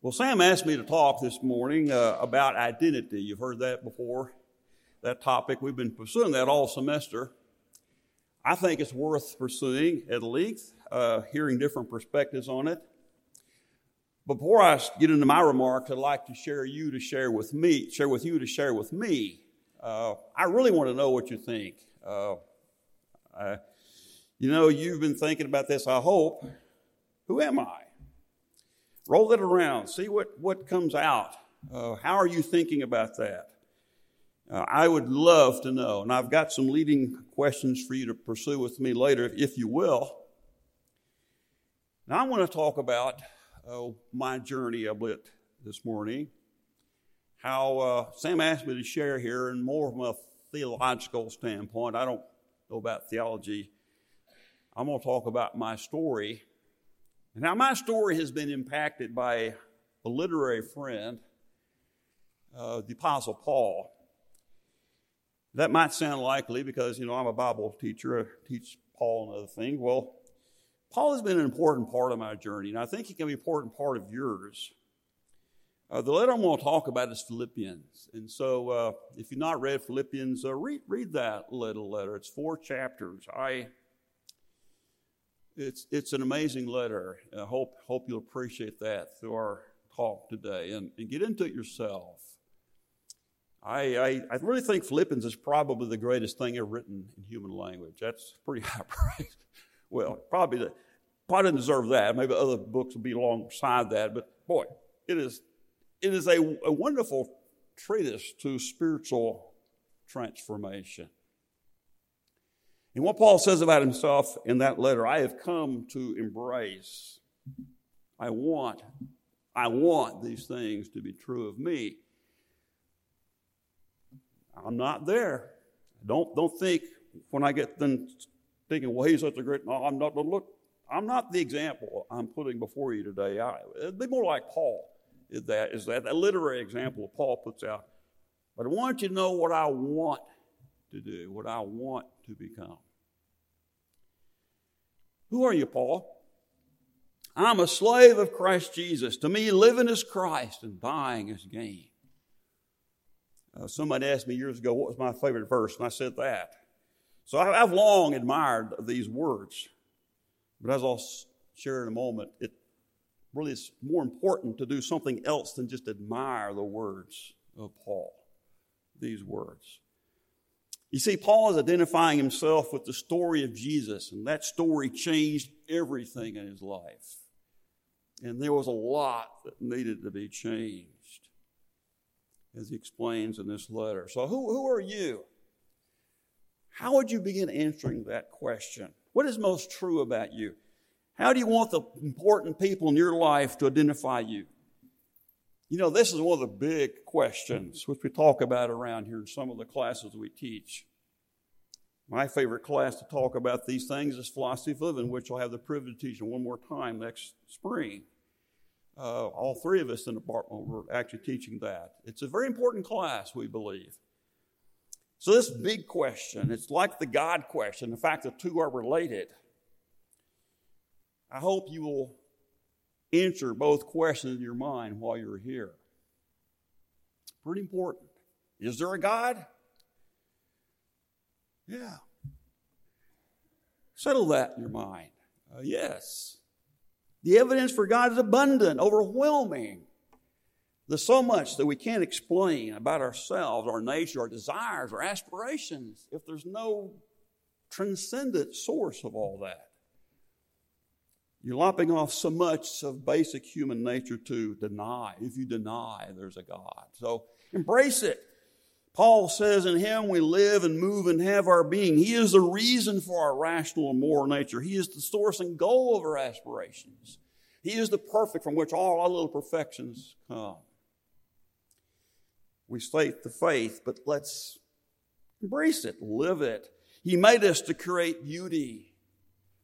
Well, Sam asked me to talk this morning uh, about identity. You've heard that before, that topic. We've been pursuing that all semester. I think it's worth pursuing at length, uh, hearing different perspectives on it. Before I get into my remarks, I'd like to share you to share with me, share with you to share with me. Uh, I really want to know what you think. Uh, I, you know, you've been thinking about this, I hope. Who am I? Roll it around, see what, what comes out. Uh, how are you thinking about that? Uh, I would love to know, and I've got some leading questions for you to pursue with me later, if, if you will. Now, I want to talk about uh, my journey a bit this morning. How uh, Sam asked me to share here, and more from a theological standpoint. I don't know about theology. I'm going to talk about my story. Now, my story has been impacted by a literary friend, uh, the Apostle Paul. That might sound likely because, you know, I'm a Bible teacher. I teach Paul and other things. Well, Paul has been an important part of my journey, and I think he can be an important part of yours. Uh, the letter I'm going to talk about is Philippians. And so, uh, if you've not read Philippians, uh, read, read that little letter. It's four chapters. I, it's, it's an amazing letter. I hope, hope you'll appreciate that through our talk today and, and get into it yourself. I, I, I, really think Philippians is probably the greatest thing ever written in human language. That's pretty high praise. well, probably, the, probably didn't deserve that. Maybe other books will be alongside that, but boy, it is, it is a, a wonderful treatise to spiritual transformation. And what Paul says about himself in that letter, I have come to embrace. I want, I want these things to be true of me. I'm not there. Don't, don't think when I get then thinking, well, he's such a great, no, I'm not, look, I'm not the example I'm putting before you today. I, it'd be more like Paul is that, is that, that literary example Paul puts out. But I want you to know what I want to do, what I want to become. Who are you, Paul? I'm a slave of Christ Jesus. To me, living is Christ and dying is gain. Uh, somebody asked me years ago what was my favorite verse, and I said that. So I, I've long admired these words. But as I'll share in a moment, it really is more important to do something else than just admire the words of Paul, these words. You see, Paul is identifying himself with the story of Jesus, and that story changed everything in his life. And there was a lot that needed to be changed, as he explains in this letter. So, who, who are you? How would you begin answering that question? What is most true about you? How do you want the important people in your life to identify you? You know, this is one of the big questions which we talk about around here in some of the classes we teach. My favorite class to talk about these things is philosophy of living, which I'll have the privilege of teaching one more time next spring. Uh, all three of us in the department were actually teaching that. It's a very important class, we believe. So, this big question, it's like the God question. The fact the two are related. I hope you will answer both questions in your mind while you're here. Pretty important. Is there a God? Yeah. Settle that in your mind. Uh, yes. The evidence for God is abundant, overwhelming. There's so much that we can't explain about ourselves, our nature, our desires, our aspirations, if there's no transcendent source of all that. You're lopping off so much of basic human nature to deny, if you deny there's a God. So embrace it. Paul says, In him we live and move and have our being. He is the reason for our rational and moral nature. He is the source and goal of our aspirations. He is the perfect from which all our little perfections come. We state the faith, but let's embrace it, live it. He made us to create beauty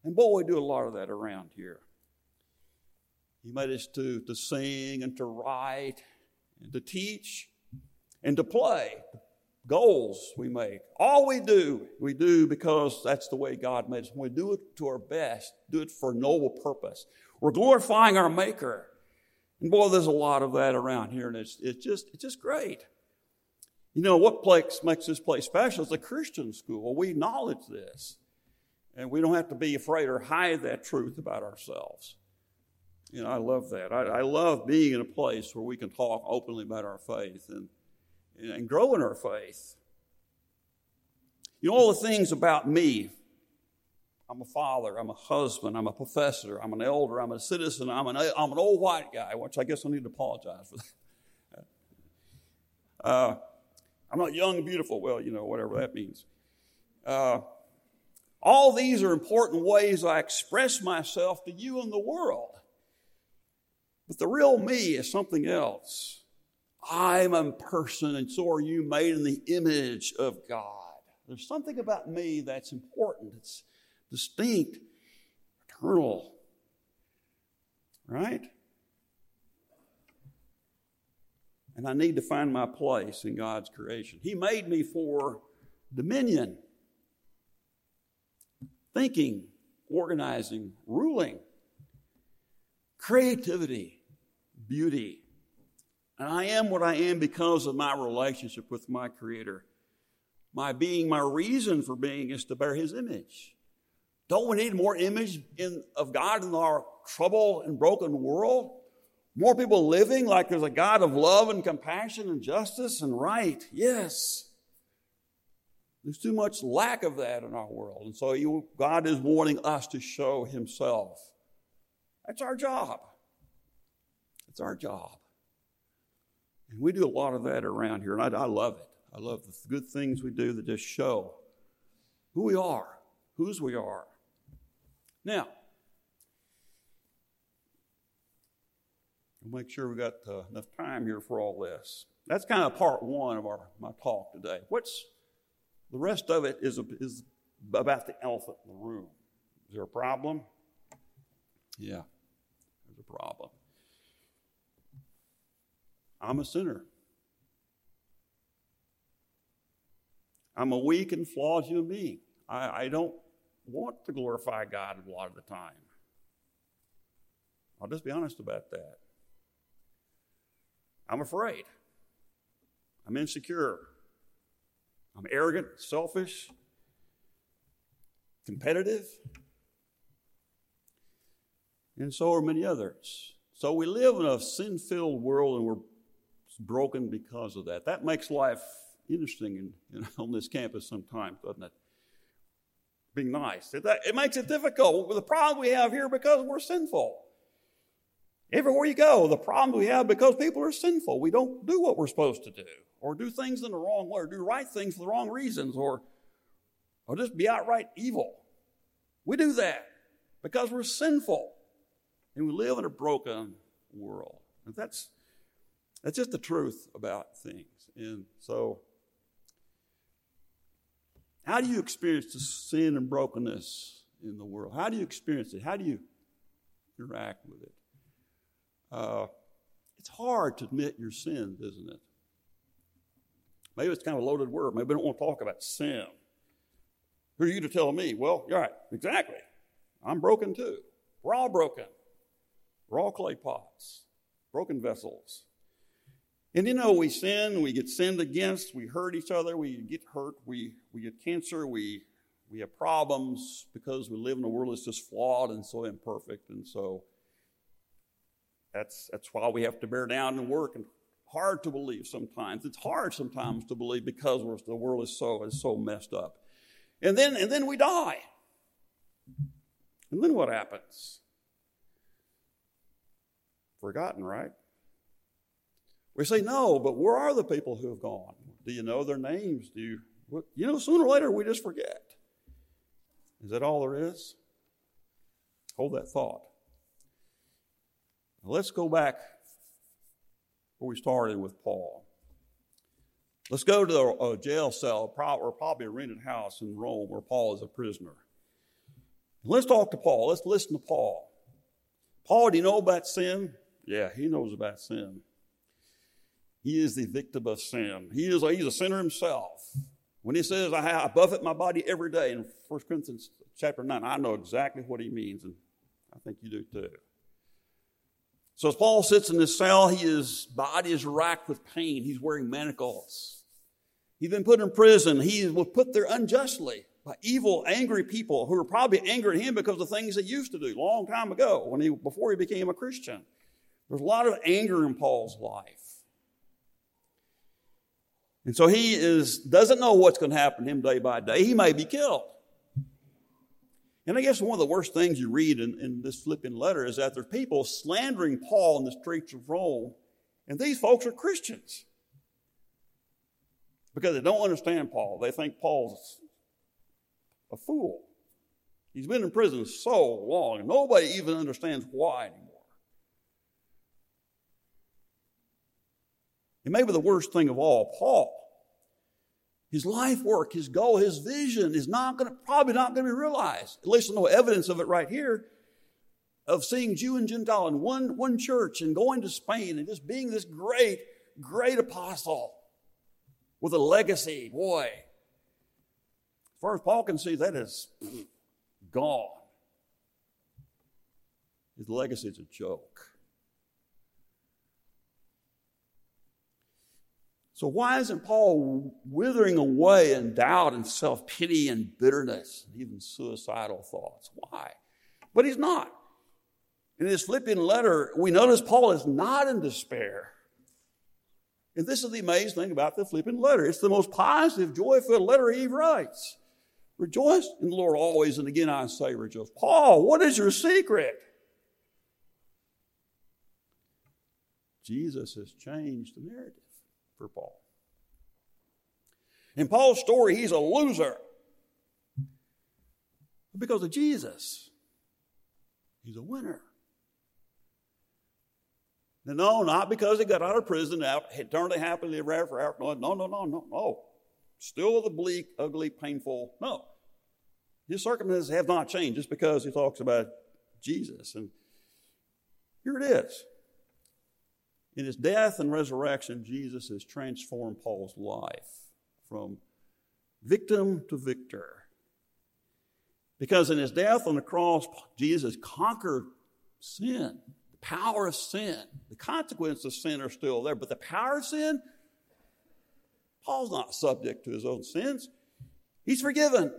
and boy, we do a lot of that around here. He made us to, to sing and to write and to teach and to play. Goals we make. All we do, we do because that's the way God made us. When we do it to our best, do it for a noble purpose. We're glorifying our Maker. And boy, there's a lot of that around here, and it's, it's just it's just great. You know what makes this place special is a Christian school. We acknowledge this, and we don't have to be afraid or hide that truth about ourselves. You know, I love that. I, I love being in a place where we can talk openly about our faith and and grow in our faith. You know all the things about me I'm a father, I'm a husband, I'm a professor, I'm an elder, I'm a citizen, I'm an, I'm an old white guy, which I guess I need to apologize for that. Uh, I'm not young and beautiful. Well, you know, whatever that means. Uh, all these are important ways I express myself to you and the world. But the real me is something else. I'm a person, and so are you, made in the image of God. There's something about me that's important. It's distinct, eternal. Right? And I need to find my place in God's creation. He made me for dominion, thinking, organizing, ruling, creativity, beauty. And I am what I am because of my relationship with my Creator. My being, my reason for being is to bear His image. Don't we need more image in, of God in our troubled and broken world? More people living like there's a God of love and compassion and justice and right. Yes. There's too much lack of that in our world. And so you, God is wanting us to show Himself. That's our job. It's our job. And we do a lot of that around here, and I, I love it. I love the good things we do that just show who we are, whose we are. Now, we'll make sure we got uh, enough time here for all this. That's kind of part one of our my talk today. What's the rest of it is, is about the elephant in the room. Is there a problem? Yeah, there's a problem. I'm a sinner. I'm a weak and flawed human being. I, I don't want to glorify God a lot of the time. I'll just be honest about that. I'm afraid. I'm insecure. I'm arrogant, selfish, competitive. And so are many others. So we live in a sin filled world and we're broken because of that. That makes life interesting in, in, on this campus sometimes, doesn't it? being nice. It, it makes it difficult with the problem we have here because we're sinful. Everywhere you go, the problem we have because people are sinful. We don't do what we're supposed to do, or do things in the wrong way, or do right things for the wrong reasons, or, or just be outright evil. We do that because we're sinful and we live in a broken world. And that's, that's just the truth about things. And so how do you experience the sin and brokenness in the world? How do you experience it? How do you interact with it? Uh, it's hard to admit your sins, isn't it? Maybe it's kind of a loaded word. Maybe we don't want to talk about sin. Who are you to tell me? Well, you're right, exactly. I'm broken too. We're all broken. We're all clay pots, broken vessels. And you know, we sin, we get sinned against, we hurt each other, we get hurt, we, we get cancer, we, we have problems because we live in a world that's just flawed and so imperfect. And so that's, that's why we have to bear down and work and hard to believe sometimes. It's hard sometimes to believe because the world is so, is so messed up. And then, and then we die. And then what happens? Forgotten, right? We say, no, but where are the people who have gone? Do you know their names? Do you, you know, sooner or later we just forget. Is that all there is? Hold that thought. Let's go back where we started with Paul. Let's go to a uh, jail cell or probably a rented house in Rome where Paul is a prisoner. Let's talk to Paul. Let's listen to Paul. Paul, do you know about sin? Yeah, he knows about sin. He is the victim of sin. He is a, he's a sinner himself. When he says, I, I buffet my body every day in 1 Corinthians chapter 9, I know exactly what he means, and I think you do too. So as Paul sits in his cell, his body is racked with pain. He's wearing manacles. He's been put in prison. He was put there unjustly by evil, angry people who were probably angry at him because of things he used to do long time ago when he, before he became a Christian. There's a lot of anger in Paul's life. And so he is, doesn't know what's going to happen to him day by day. He may be killed. And I guess one of the worst things you read in, in this Philippian letter is that there's people slandering Paul in the streets of Rome, and these folks are Christians. Because they don't understand Paul. They think Paul's a fool. He's been in prison so long, nobody even understands why anymore. And maybe the worst thing of all, Paul his life work, his goal, his vision is not going to, probably not going to be realized. At least there's no evidence of it right here of seeing Jew and Gentile in one, one church and going to Spain and just being this great, great apostle with a legacy. Boy, as far as Paul can see, that is gone. His legacy is a joke. So, why isn't Paul withering away in doubt and self pity and bitterness, and even suicidal thoughts? Why? But he's not. In his Philippian letter, we notice Paul is not in despair. And this is the amazing thing about the Philippian letter. It's the most positive, joyful letter he writes. Rejoice in the Lord always, and again I say rejoice. Paul, what is your secret? Jesus has changed the narrative for Paul. In Paul's story, he's a loser. Because of Jesus, he's a winner. No, not because he got out of prison, eternally happily ever after. No, no, no, no, no. Still the bleak, ugly, painful. No. His circumstances have not changed just because he talks about Jesus. And here it is. In his death and resurrection, Jesus has transformed Paul's life from victim to victor. Because in his death on the cross, Jesus conquered sin, the power of sin. The consequences of sin are still there, but the power of sin, Paul's not subject to his own sins. He's forgiven.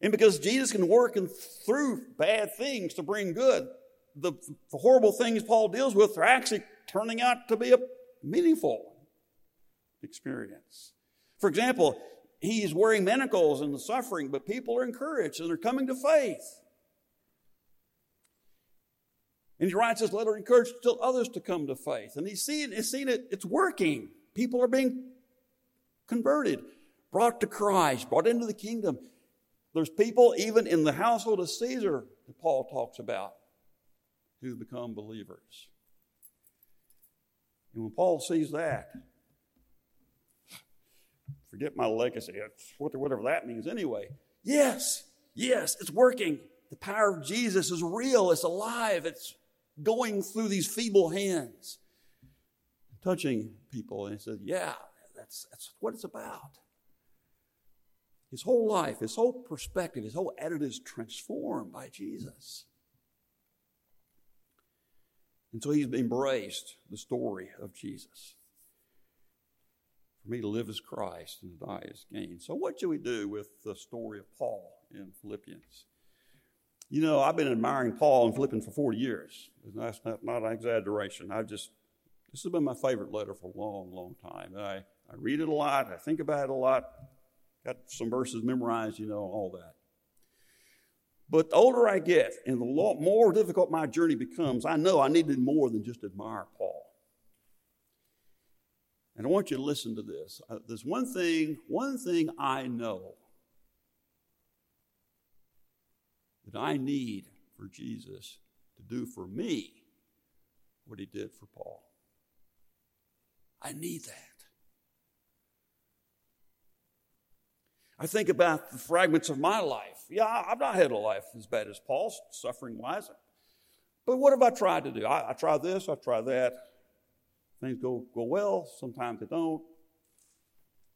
And because Jesus can work through bad things to bring good, the, the horrible things Paul deals with are actually turning out to be a meaningful experience. For example, he's wearing manacles and suffering, but people are encouraged and they're coming to faith. And he writes this letter, encouraged still others to come to faith. And he's seen, he's seen it, it's working. People are being converted, brought to Christ, brought into the kingdom. There's people even in the household of Caesar that Paul talks about who become believers. And when Paul sees that, forget my legacy, whatever that means anyway. Yes, yes, it's working. The power of Jesus is real, it's alive, it's going through these feeble hands, touching people. And he says, Yeah, that's, that's what it's about. His whole life, his whole perspective, his whole attitude is transformed by Jesus. And so he's embraced the story of Jesus. For me to live as Christ and die as gain. So, what should we do with the story of Paul in Philippians? You know, I've been admiring Paul in Philippians for 40 years. That's not, not an exaggeration. I've just, this has been my favorite letter for a long, long time. I, I read it a lot, I think about it a lot, got some verses memorized, you know, all that. But the older I get and the more difficult my journey becomes, I know I needed more than just admire Paul. And I want you to listen to this. Uh, there's one thing, one thing I know that I need for Jesus to do for me what he did for Paul. I need that. I think about the fragments of my life. Yeah, I've not had a life as bad as Paul's, suffering wise. But what have I tried to do? I, I try this, I try that. Things go, go well, sometimes they don't.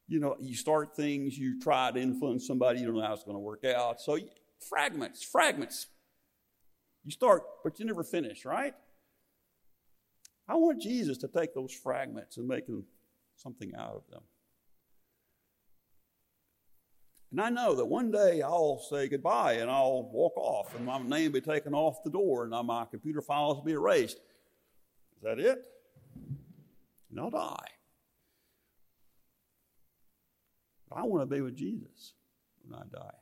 You know, you start things, you try to influence somebody, you don't know how it's going to work out. So, fragments, fragments. You start, but you never finish, right? I want Jesus to take those fragments and make something out of them. And I know that one day I'll say goodbye and I'll walk off and my name will be taken off the door and my computer files will be erased. Is that it? And I'll die. But I want to be with Jesus when I die.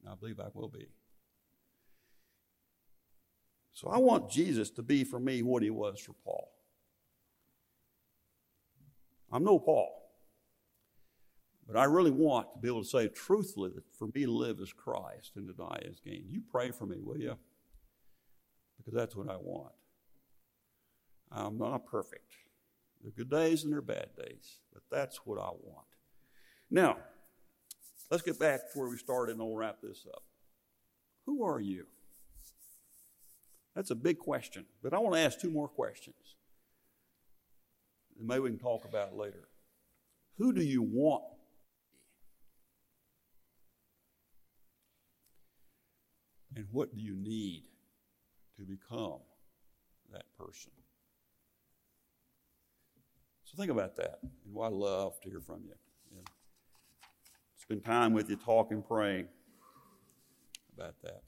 And I believe I will be. So I want Jesus to be for me what he was for Paul. I'm no Paul. But I really want to be able to say truthfully that for me to live is Christ and to die is gain. You pray for me, will you? Because that's what I want. I'm not perfect. There are good days and there are bad days, but that's what I want. Now, let's get back to where we started and we'll wrap this up. Who are you? That's a big question, but I want to ask two more questions. And maybe we can talk about it later. Who do you want And what do you need to become that person? So think about that. And I love to hear from you. Yeah. Spend time with you, talking, praying about that.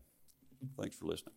Thanks for listening.